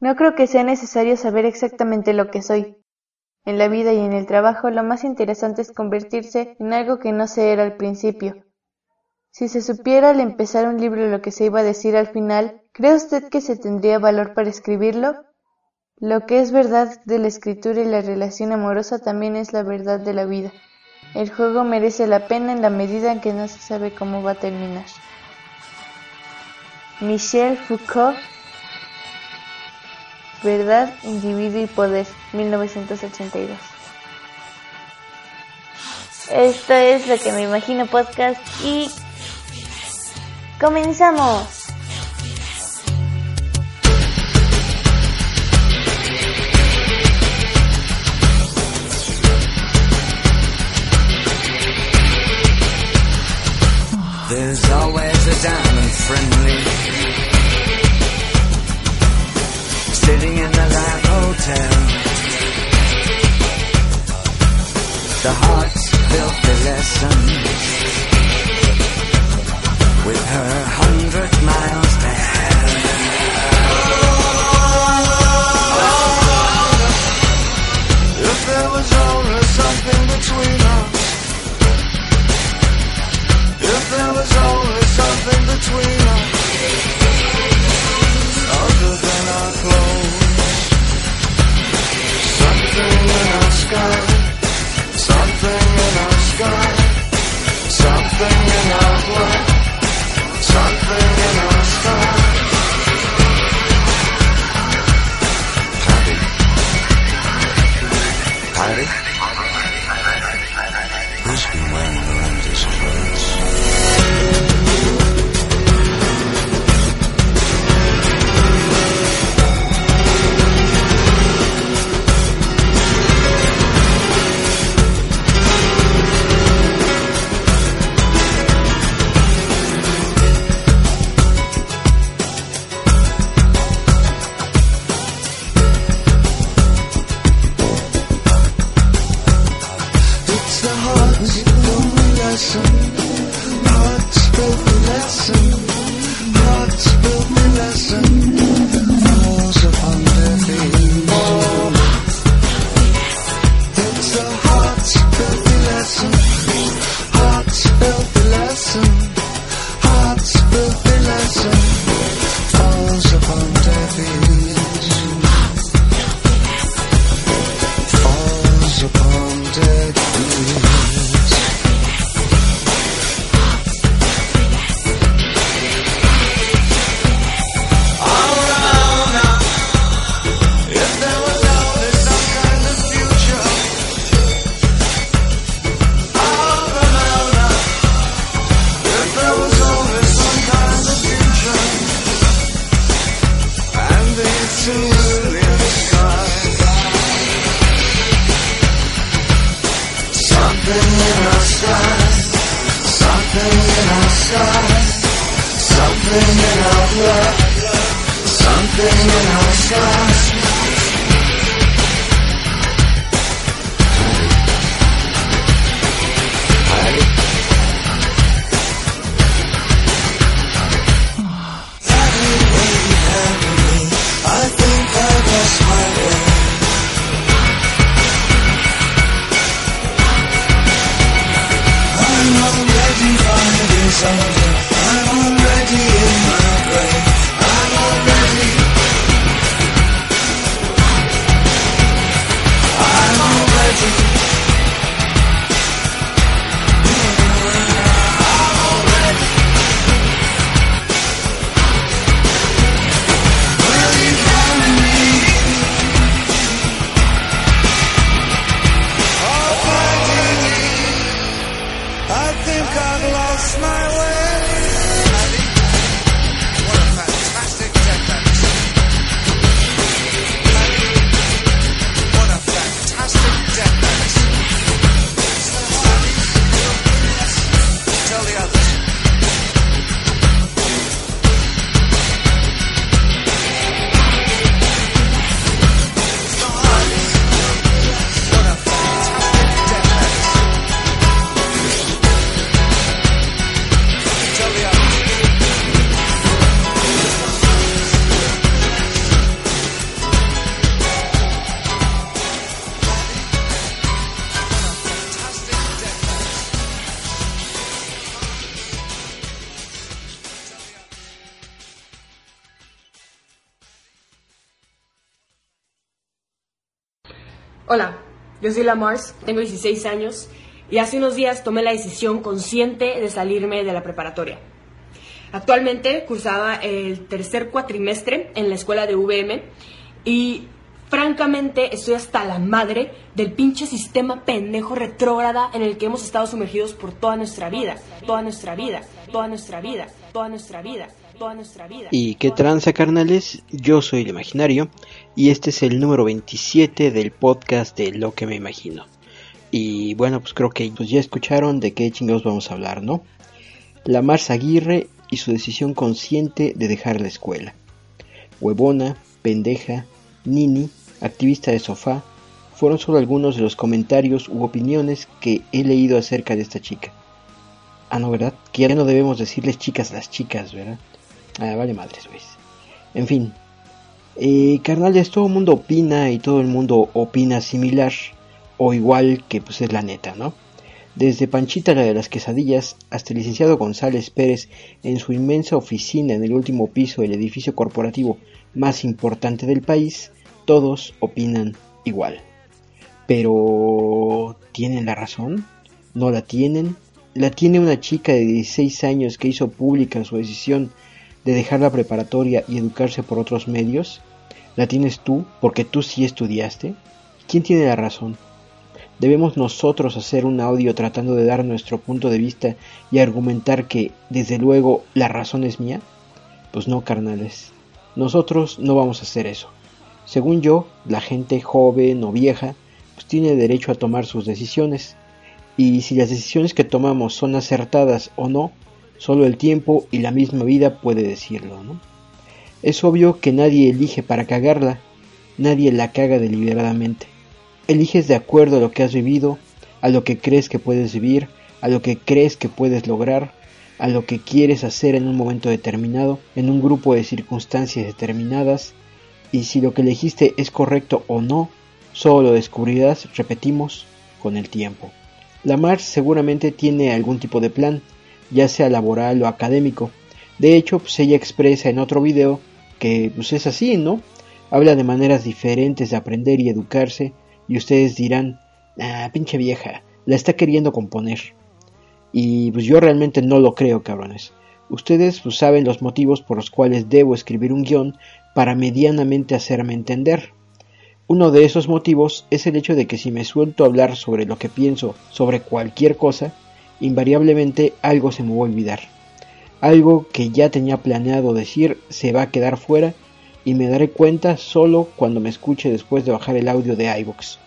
No creo que sea necesario saber exactamente lo que soy. En la vida y en el trabajo lo más interesante es convertirse en algo que no se era al principio. Si se supiera al empezar un libro lo que se iba a decir al final, ¿cree usted que se tendría valor para escribirlo? Lo que es verdad de la escritura y la relación amorosa también es la verdad de la vida. El juego merece la pena en la medida en que no se sabe cómo va a terminar. Michel Foucault Verdad, individuo y poder, 1982. Esto es lo que me imagino podcast y comenzamos. A diamond friendly sitting in the Live Hotel. The heart's filthy lesson with her hundred miles to hell. If there was only something between us. If there was only something between us. Sky Something in our sky. Something in our blood. Something in our answer yo soy la Mars, tengo 16 años y hace unos días tomé la decisión consciente de salirme de la preparatoria. Actualmente cursaba el tercer cuatrimestre en la escuela de VM y francamente estoy hasta la madre del pinche sistema pendejo retrógrada en el que hemos estado sumergidos por toda nuestra vida, toda nuestra vida, toda nuestra vida, toda nuestra vida. Toda nuestra vida. ¿Y qué tranza, carnales? Yo soy el imaginario y este es el número 27 del podcast de Lo que me imagino. Y bueno, pues creo que pues ya escucharon de qué chingados vamos a hablar, ¿no? La Mars Aguirre y su decisión consciente de dejar la escuela. Huevona, pendeja, nini, activista de sofá, fueron solo algunos de los comentarios u opiniones que he leído acerca de esta chica. Ah, no, ¿verdad? Que ya no debemos decirles chicas las chicas, ¿verdad? Ah, vale madres, güey. En fin. Eh, carnales, todo el mundo opina y todo el mundo opina similar o igual que pues es la neta, ¿no? Desde Panchita la de las quesadillas hasta el licenciado González Pérez en su inmensa oficina en el último piso del edificio corporativo más importante del país, todos opinan igual. Pero ¿tienen la razón? ¿No la tienen? ¿La tiene una chica de 16 años que hizo pública su decisión de dejar la preparatoria y educarse por otros medios? ¿La tienes tú porque tú sí estudiaste? ¿Quién tiene la razón? ¿Debemos nosotros hacer un audio tratando de dar nuestro punto de vista y argumentar que, desde luego, la razón es mía? Pues no, carnales. Nosotros no vamos a hacer eso. Según yo, la gente joven o vieja, pues tiene derecho a tomar sus decisiones. Y si las decisiones que tomamos son acertadas o no, solo el tiempo y la misma vida puede decirlo, ¿no? Es obvio que nadie elige para cagarla, nadie la caga deliberadamente Eliges de acuerdo a lo que has vivido, a lo que crees que puedes vivir, a lo que crees que puedes lograr, a lo que quieres hacer en un momento determinado, en un grupo de circunstancias determinadas, y si lo que elegiste es correcto o no, solo lo descubrirás, repetimos, con el tiempo. La Mars seguramente tiene algún tipo de plan, ya sea laboral o académico. De hecho, pues ella expresa en otro video que pues es así, ¿no? Habla de maneras diferentes de aprender y educarse, y ustedes dirán, ah, pinche vieja, la está queriendo componer. Y pues yo realmente no lo creo, cabrones. Ustedes pues, saben los motivos por los cuales debo escribir un guion para medianamente hacerme entender. Uno de esos motivos es el hecho de que si me suelto a hablar sobre lo que pienso sobre cualquier cosa, invariablemente algo se me va a olvidar. Algo que ya tenía planeado decir se va a quedar fuera y me daré cuenta solo cuando me escuche después de bajar el audio de iVoox.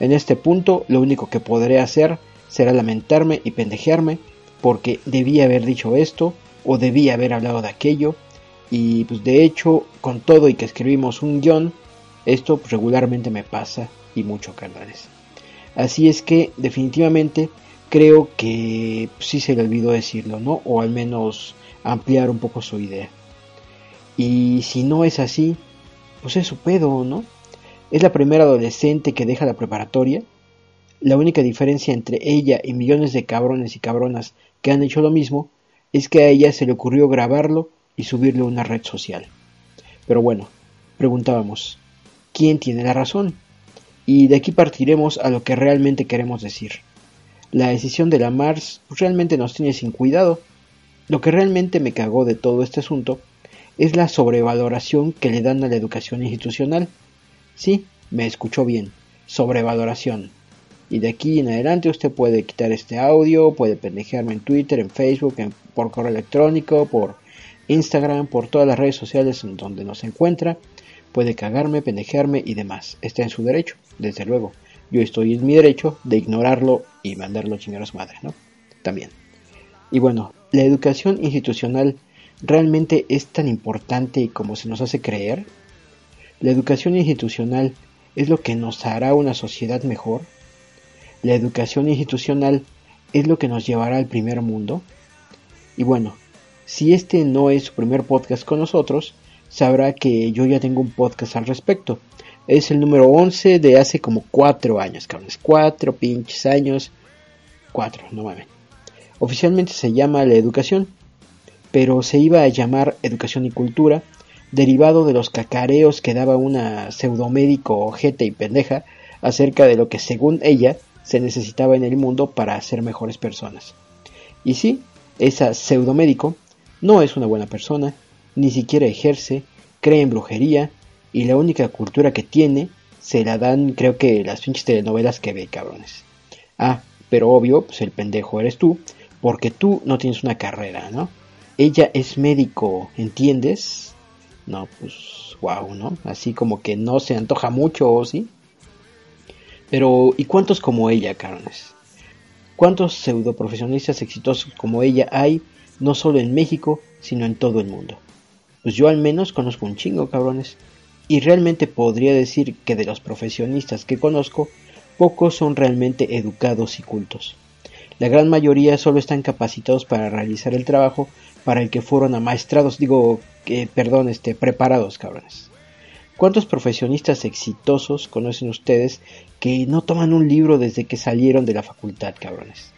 En este punto lo único que podré hacer será lamentarme y pendejearme porque debía haber dicho esto o debía haber hablado de aquello y pues de hecho con todo y que escribimos un guion esto regularmente me pasa y mucho carnales. Así es que definitivamente creo que sí se le olvidó decirlo, ¿no? O al menos ampliar un poco su idea. Y si no es así, pues es su pedo, ¿no? Es la primera adolescente que deja la preparatoria. La única diferencia entre ella y millones de cabrones y cabronas que han hecho lo mismo es que a ella se le ocurrió grabarlo y subirlo a una red social. Pero bueno, preguntábamos, ¿quién tiene la razón? Y de aquí partiremos a lo que realmente queremos decir. La decisión de la Mars realmente nos tiene sin cuidado. Lo que realmente me cagó de todo este asunto es la sobrevaloración que le dan a la educación institucional. Sí, me escuchó bien, sobrevaloración. Y de aquí en adelante usted puede quitar este audio, puede pendejearme en Twitter, en Facebook, por correo electrónico, por Instagram, por todas las redes sociales en donde nos encuentra. Puede cagarme, pendejearme y demás. Está en su derecho, desde luego. Yo estoy en mi derecho de ignorarlo y mandarlo chingados madres, ¿no? También. Y bueno, la educación institucional realmente es tan importante como se nos hace creer? ¿La educación institucional es lo que nos hará una sociedad mejor? ¿La educación institucional es lo que nos llevará al primer mundo? Y bueno, si este no es su primer podcast con nosotros, sabrá que yo ya tengo un podcast al respecto. Es el número 11 de hace como 4 años, cabrones. 4 pinches años. 4, no mames. Oficialmente se llama La Educación pero se iba a llamar Educación y Cultura, derivado de los cacareos que daba una pseudomédico ojete y pendeja acerca de lo que según ella se necesitaba en el mundo para ser mejores personas. Y sí, esa pseudomédico no es una buena persona, ni siquiera ejerce, cree en brujería y la única cultura que tiene se la dan creo que las pinches telenovelas que ve, cabrones. Ah, pero obvio, pues el pendejo eres tú, porque tú no tienes una carrera, ¿no? Ella es médico, ¿entiendes? No, pues wow, ¿no? Así como que no se antoja mucho, ¿sí? Pero, ¿y cuántos como ella, cabrones? ¿Cuántos pseudoprofesionistas exitosos como ella hay, no solo en México, sino en todo el mundo? Pues yo al menos conozco un chingo, cabrones. Y realmente podría decir que de los profesionistas que conozco, pocos son realmente educados y cultos. La gran mayoría solo están capacitados para realizar el trabajo para el que fueron amaestrados, digo, que, perdón, este, preparados, cabrones. ¿Cuántos profesionistas exitosos conocen ustedes que no toman un libro desde que salieron de la facultad, cabrones?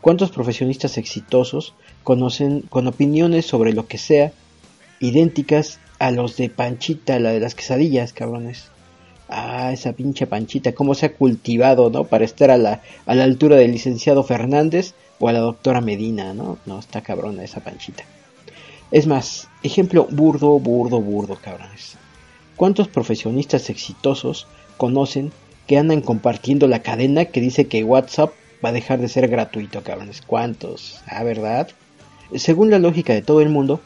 ¿Cuántos profesionistas exitosos conocen con opiniones sobre lo que sea idénticas a los de Panchita, la de las quesadillas, cabrones? Ah, esa pinche Panchita, cómo se ha cultivado, ¿no? Para estar a la, a la altura del licenciado Fernández o a la doctora Medina, ¿no? No, está cabrona esa Panchita. Es más, ejemplo burdo, burdo, burdo, cabrones. ¿Cuántos profesionistas exitosos conocen que andan compartiendo la cadena que dice que WhatsApp va a dejar de ser gratuito, cabrones? ¿Cuántos? Ah, ¿verdad? Según la lógica de todo el mundo,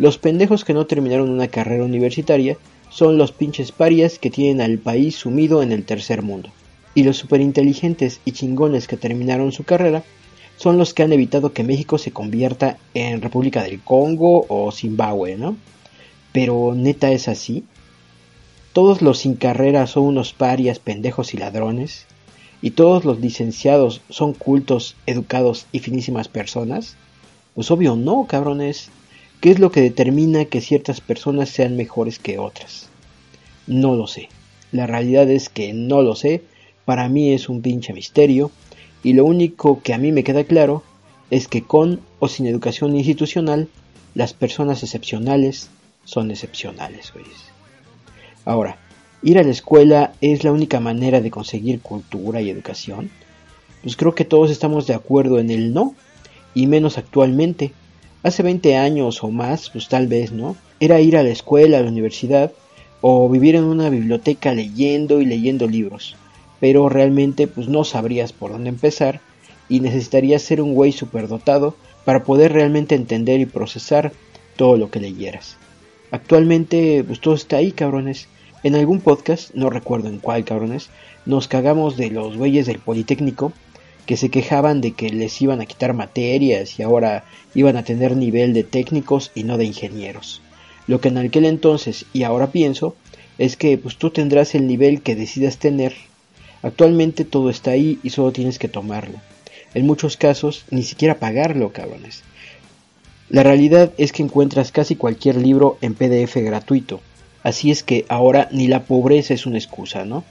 los pendejos que no terminaron una carrera universitaria son los pinches parias que tienen al país sumido en el tercer mundo. Y los superinteligentes y chingones que terminaron su carrera son los que han evitado que México se convierta en República del Congo o Zimbabue, ¿no? Pero neta es así. Todos los sin carrera son unos parias, pendejos y ladrones. Y todos los licenciados son cultos, educados y finísimas personas. Pues obvio no, cabrones. ¿Qué es lo que determina que ciertas personas sean mejores que otras? No lo sé. La realidad es que no lo sé. Para mí es un pinche misterio. Y lo único que a mí me queda claro es que con o sin educación institucional, las personas excepcionales son excepcionales. Ahora, ir a la escuela es la única manera de conseguir cultura y educación. Pues creo que todos estamos de acuerdo en el no, y menos actualmente, Hace 20 años o más, pues tal vez, ¿no? Era ir a la escuela, a la universidad, o vivir en una biblioteca leyendo y leyendo libros. Pero realmente pues no sabrías por dónde empezar y necesitarías ser un güey superdotado para poder realmente entender y procesar todo lo que leyeras. Actualmente pues todo está ahí, cabrones. En algún podcast, no recuerdo en cuál, cabrones, nos cagamos de los güeyes del Politécnico que se quejaban de que les iban a quitar materias y ahora iban a tener nivel de técnicos y no de ingenieros. Lo que en aquel entonces y ahora pienso es que pues tú tendrás el nivel que decidas tener. Actualmente todo está ahí y solo tienes que tomarlo. En muchos casos ni siquiera pagarlo, cabrones. La realidad es que encuentras casi cualquier libro en PDF gratuito. Así es que ahora ni la pobreza es una excusa, ¿no?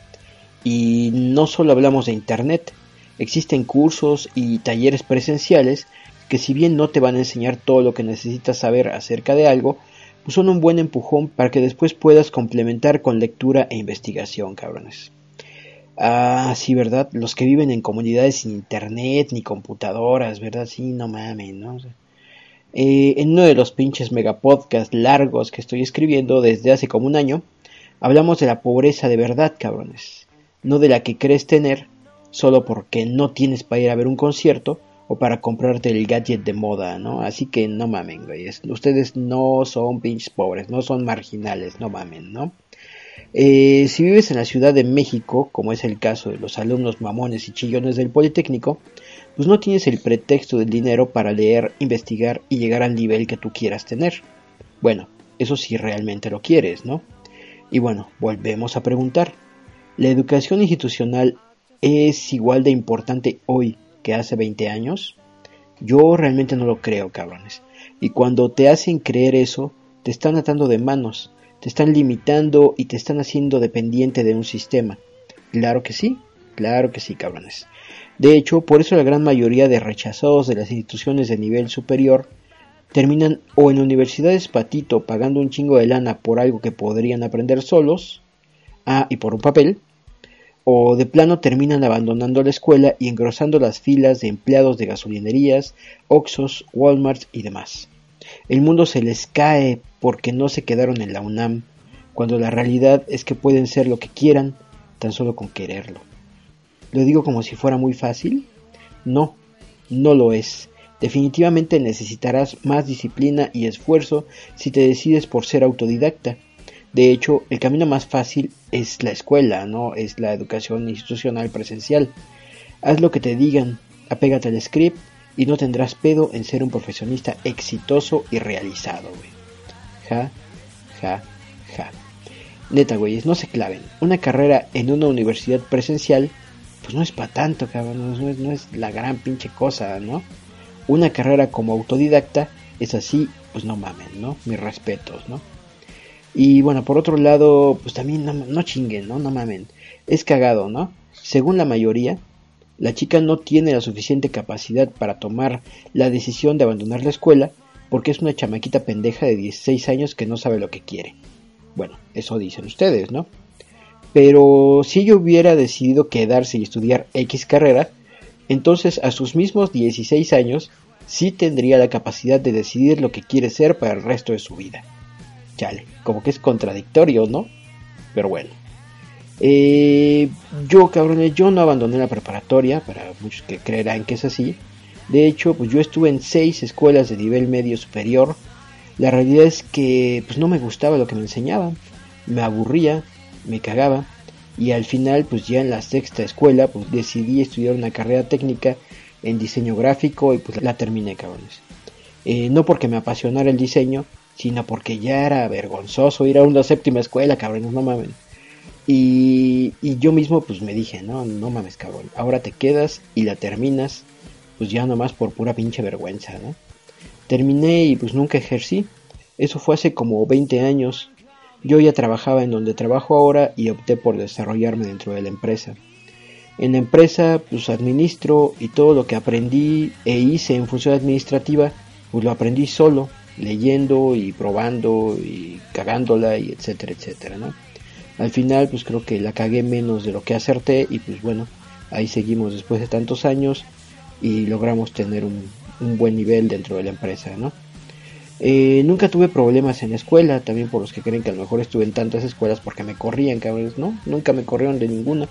Y no solo hablamos de Internet, Existen cursos y talleres presenciales que si bien no te van a enseñar todo lo que necesitas saber acerca de algo, pues son un buen empujón para que después puedas complementar con lectura e investigación, cabrones. Ah, sí, ¿verdad? Los que viven en comunidades sin internet ni computadoras, ¿verdad? Sí, no mames, ¿no? Eh, en uno de los pinches megapodcasts largos que estoy escribiendo desde hace como un año, hablamos de la pobreza de verdad, cabrones. No de la que crees tener, solo porque no tienes para ir a ver un concierto o para comprarte el gadget de moda, ¿no? Así que no mamen, güey. Ustedes no son pinches pobres, no son marginales, no mamen, ¿no? Eh, si vives en la Ciudad de México, como es el caso de los alumnos mamones y chillones del Politécnico, pues no tienes el pretexto del dinero para leer, investigar y llegar al nivel que tú quieras tener. Bueno, eso si realmente lo quieres, ¿no? Y bueno, volvemos a preguntar. ¿La educación institucional es igual de importante hoy que hace 20 años? Yo realmente no lo creo, cabrones. Y cuando te hacen creer eso, te están atando de manos, te están limitando y te están haciendo dependiente de un sistema. Claro que sí, claro que sí, cabrones. De hecho, por eso la gran mayoría de rechazados de las instituciones de nivel superior terminan o en universidades patito pagando un chingo de lana por algo que podrían aprender solos, ah, y por un papel, o de plano terminan abandonando la escuela y engrosando las filas de empleados de gasolinerías, Oxos, Walmart y demás. El mundo se les cae porque no se quedaron en la UNAM, cuando la realidad es que pueden ser lo que quieran tan solo con quererlo. ¿Lo digo como si fuera muy fácil? No, no lo es. Definitivamente necesitarás más disciplina y esfuerzo si te decides por ser autodidacta. De hecho, el camino más fácil es la escuela, no es la educación institucional presencial. Haz lo que te digan, apégate al script y no tendrás pedo en ser un profesionista exitoso y realizado, güey. Ja, ja, ja. Neta, güeyes, no se claven. Una carrera en una universidad presencial, pues no es para tanto, cabrón. No es, no es la gran pinche cosa, ¿no? Una carrera como autodidacta es así, pues no mamen, ¿no? Mis respetos, ¿no? Y bueno, por otro lado, pues también no, no chinguen, ¿no? No mamen. Es cagado, ¿no? Según la mayoría, la chica no tiene la suficiente capacidad para tomar la decisión de abandonar la escuela porque es una chamaquita pendeja de 16 años que no sabe lo que quiere. Bueno, eso dicen ustedes, ¿no? Pero si ella hubiera decidido quedarse y estudiar X carrera, entonces a sus mismos 16 años sí tendría la capacidad de decidir lo que quiere ser para el resto de su vida. Como que es contradictorio, ¿no? Pero bueno. Eh, yo, cabrones, yo no abandoné la preparatoria, para muchos que creerán que es así. De hecho, pues yo estuve en seis escuelas de nivel medio superior. La realidad es que pues no me gustaba lo que me enseñaban. Me aburría, me cagaba. Y al final, pues ya en la sexta escuela, pues decidí estudiar una carrera técnica en diseño gráfico y pues la terminé, cabrones. Eh, no porque me apasionara el diseño, sino porque ya era vergonzoso ir a una séptima escuela, cabrones, no mames. Y, yo mismo pues me dije, no, no mames cabrón, ahora te quedas y la terminas, pues ya nomás por pura pinche vergüenza, ¿no? Terminé y pues nunca ejercí, eso fue hace como 20 años, yo ya trabajaba en donde trabajo ahora y opté por desarrollarme dentro de la empresa. En la empresa pues administro y todo lo que aprendí e hice en función administrativa pues lo aprendí solo, leyendo y probando y cagándola y etcétera, etcétera, ¿no? al final pues creo que la cagué menos de lo que acerté y pues bueno, ahí seguimos después de tantos años y logramos tener un, buen nivel dentro de la empresa, ¿no? Eh, nunca tuve problemas en la escuela, también por los que creen que a lo mejor estuve en tantas escuelas porque me corrían, cabrones, no, nunca me corrieron de ninguna.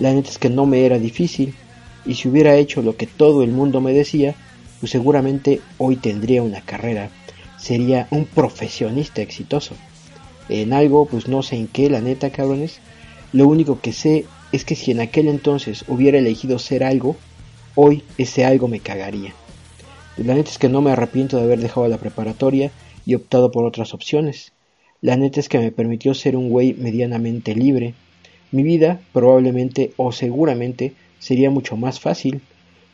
La neta es que no me era difícil y si hubiera hecho lo que todo el mundo me decía, pues seguramente hoy tendría una carrera, sería un profesionista exitoso en algo, pues no sé en qué, la neta, cabrones. Lo único que sé es que si en aquel entonces hubiera elegido ser algo, hoy ese algo me cagaría. La neta es que no me arrepiento de haber dejado la preparatoria y optado por otras opciones. La neta es que me permitió ser un güey medianamente libre. Mi vida probablemente o seguramente sería mucho más fácil,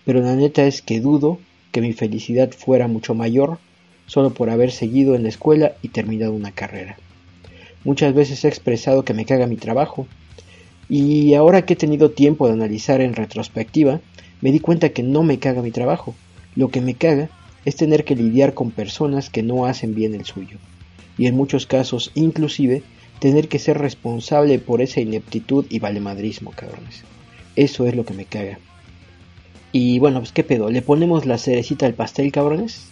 pero la neta es que dudo que mi felicidad fuera mucho mayor solo por haber seguido en la escuela y terminado una carrera. Muchas veces he expresado que me caga mi trabajo. Y ahora que he tenido tiempo de analizar en retrospectiva, me di cuenta que no me caga mi trabajo. Lo que me caga es tener que lidiar con personas que no hacen bien el suyo. Y en muchos casos, inclusive, tener que ser responsable por esa ineptitud y valemadrismo, cabrones. Eso es lo que me caga. Y bueno, pues qué pedo, ¿le ponemos la cerecita al pastel, cabrones?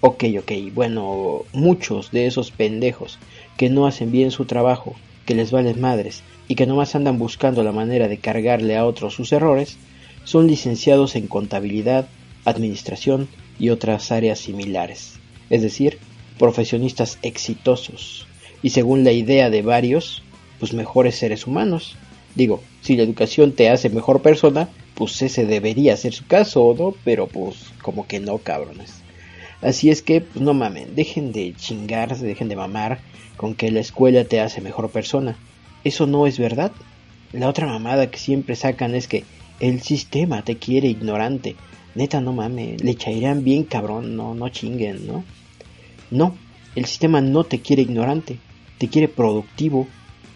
Ok, ok, bueno, muchos de esos pendejos que no hacen bien su trabajo, que les valen madres y que nomás andan buscando la manera de cargarle a otros sus errores, son licenciados en contabilidad, administración y otras áreas similares, es decir, profesionistas exitosos y según la idea de varios, pues mejores seres humanos. Digo, si la educación te hace mejor persona, pues ese debería ser su caso, ¿no? Pero pues como que no, cabrones. Así es que, pues no mamen, dejen de chingarse, dejen de mamar con que la escuela te hace mejor persona. Eso no es verdad. La otra mamada que siempre sacan es que el sistema te quiere ignorante. Neta, no mames, le echarían bien cabrón, no, no chinguen, ¿no? No, el sistema no te quiere ignorante, te quiere productivo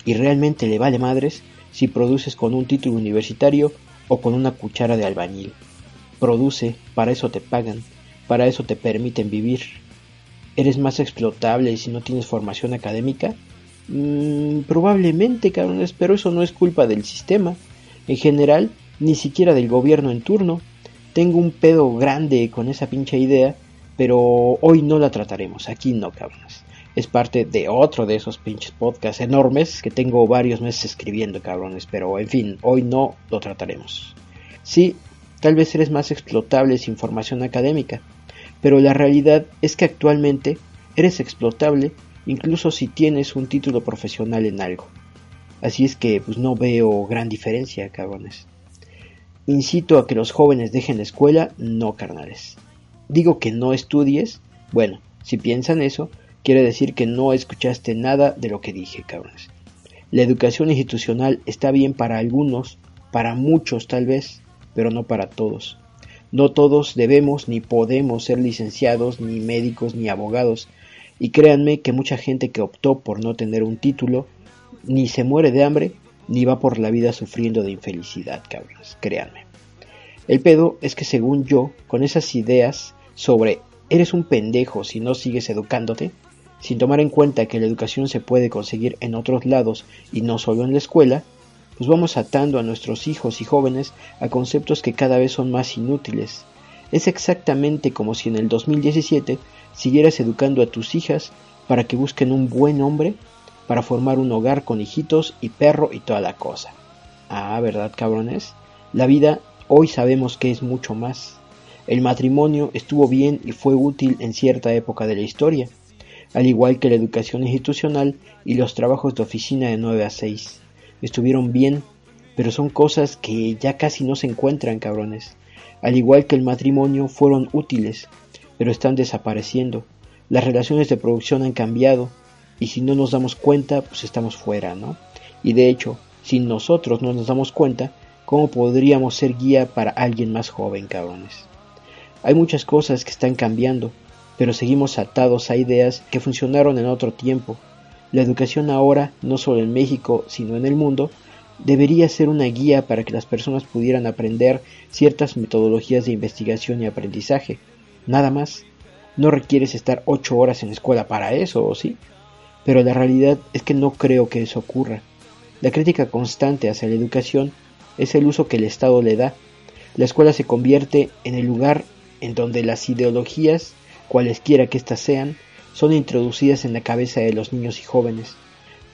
y realmente le vale madres si produces con un título universitario o con una cuchara de albañil. Produce, para eso te pagan, para eso te permiten vivir eres más explotable si no tienes formación académica, Mm, probablemente, cabrones, pero eso no es culpa del sistema. En general, ni siquiera del gobierno en turno. Tengo un pedo grande con esa pinche idea, pero hoy no la trataremos. Aquí no, cabrones. Es parte de otro de esos pinches podcasts enormes que tengo varios meses escribiendo, cabrones. Pero en fin, hoy no lo trataremos. Sí, tal vez eres más explotable sin formación académica, pero la realidad es que actualmente eres explotable incluso si tienes un título profesional en algo. Así es que pues no veo gran diferencia, cabrones. Incito a que los jóvenes dejen la escuela, no carnales. Digo que no estudies, bueno, si piensan eso, quiere decir que no escuchaste nada de lo que dije, cabrones. La educación institucional está bien para algunos, para muchos tal vez, pero no para todos. No todos debemos ni podemos ser licenciados, ni médicos, ni abogados, y créanme que mucha gente que optó por no tener un título ni se muere de hambre ni va por la vida sufriendo de infelicidad, cabrones, créanme. El pedo es que según yo, con esas ideas sobre eres un pendejo si no sigues educándote, sin tomar en cuenta que la educación se puede conseguir en otros lados y no solo en la escuela, pues vamos atando a nuestros hijos y jóvenes a conceptos que cada vez son más inútiles. Es exactamente como si en el 2017 siguieras educando a tus hijas para que busquen un buen hombre para formar un hogar con hijitos y perro y toda la cosa. Ah, ¿verdad, cabrones? La vida hoy sabemos que es mucho más. El matrimonio estuvo bien y fue útil en cierta época de la historia, al igual que la educación institucional y los trabajos de oficina de 9 a 6. Estuvieron bien, pero son cosas que ya casi no se encuentran, cabrones. Al igual que el matrimonio fueron útiles, pero están desapareciendo. Las relaciones de producción han cambiado y si no nos damos cuenta, pues estamos fuera, ¿no? Y de hecho, si nosotros no nos damos cuenta, ¿cómo podríamos ser guía para alguien más joven, cabrones? Hay muchas cosas que están cambiando, pero seguimos atados a ideas que funcionaron en otro tiempo. La educación ahora, no solo en México, sino en el mundo, debería ser una guía para que las personas pudieran aprender ciertas metodologías de investigación y aprendizaje, nada más. No requieres estar ocho horas en la escuela para eso, ¿o sí? Pero la realidad es que no creo que eso ocurra. La crítica constante hacia la educación es el uso que el Estado le da. La escuela se convierte en el lugar en donde las ideologías, cualesquiera que éstas sean, son introducidas en la cabeza de los niños y jóvenes.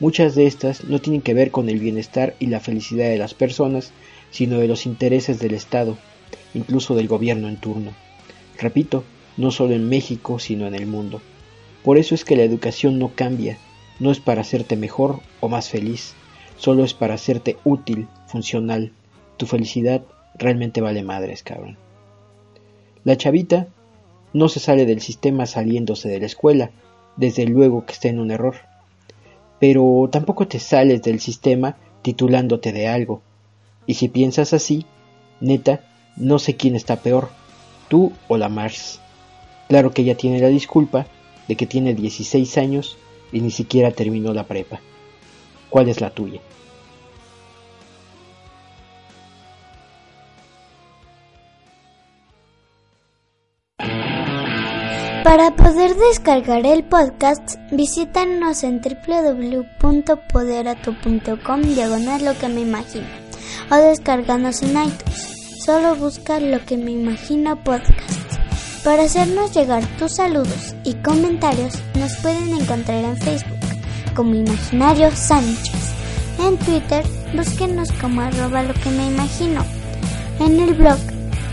Muchas de estas no tienen que ver con el bienestar y la felicidad de las personas, sino de los intereses del Estado, incluso del gobierno en turno. Repito, no solo en México, sino en el mundo. Por eso es que la educación no cambia, no es para hacerte mejor o más feliz, solo es para hacerte útil, funcional. Tu felicidad realmente vale madres, cabrón. La chavita no se sale del sistema saliéndose de la escuela, desde luego que está en un error. Pero tampoco te sales del sistema titulándote de algo. Y si piensas así, neta, no sé quién está peor, tú o la Mars. Claro que ella tiene la disculpa de que tiene 16 años y ni siquiera terminó la prepa. ¿Cuál es la tuya? Descargar el podcast, visítanos en www.poderato.com diagonal lo que me imagino o descarganos en iTunes. Solo busca lo que me imagino podcast. Para hacernos llegar tus saludos y comentarios, nos pueden encontrar en Facebook como Imaginario Sánchez. En Twitter, búsquenos como arroba lo que me imagino. En el blog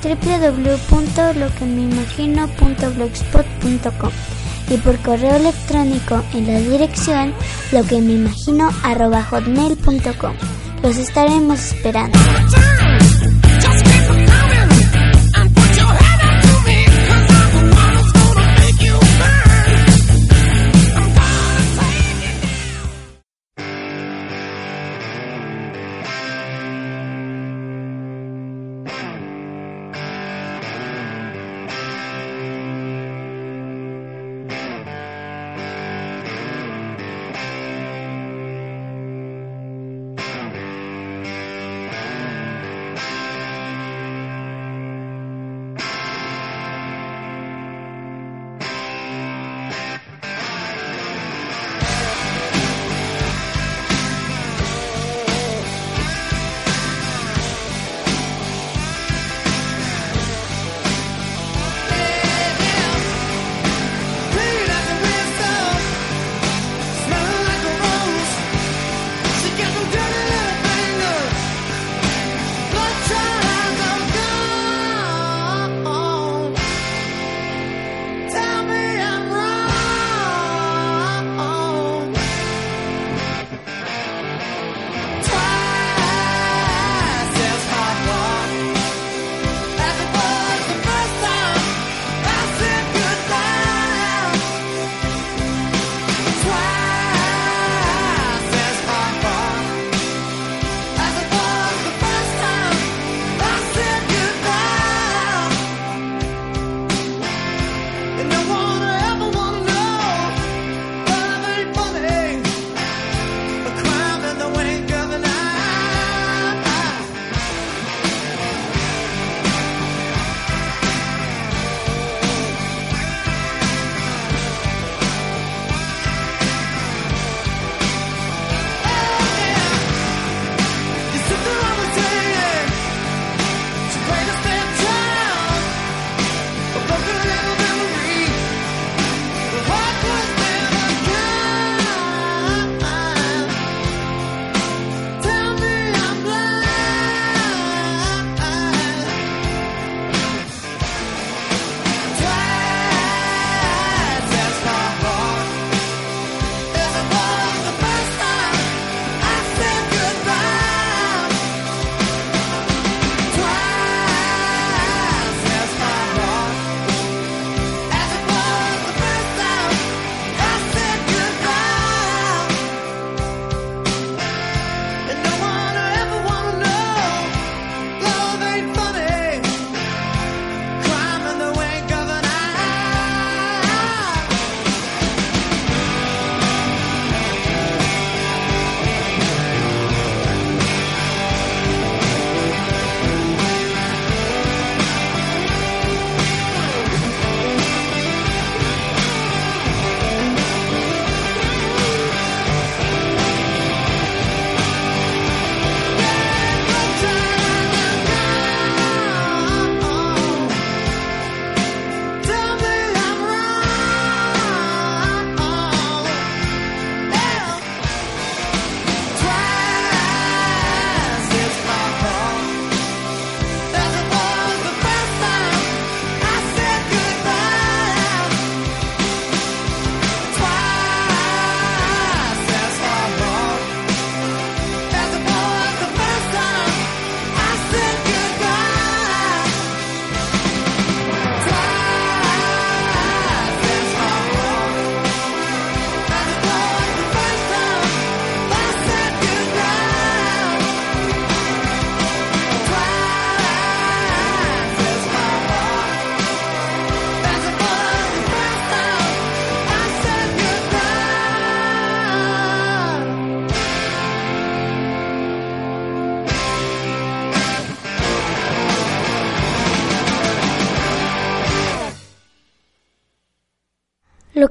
www.loquemeimagino.blogspot.com y por correo electrónico en la dirección lo que me imagino. Los estaremos esperando.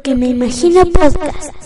Que me imagino podcast.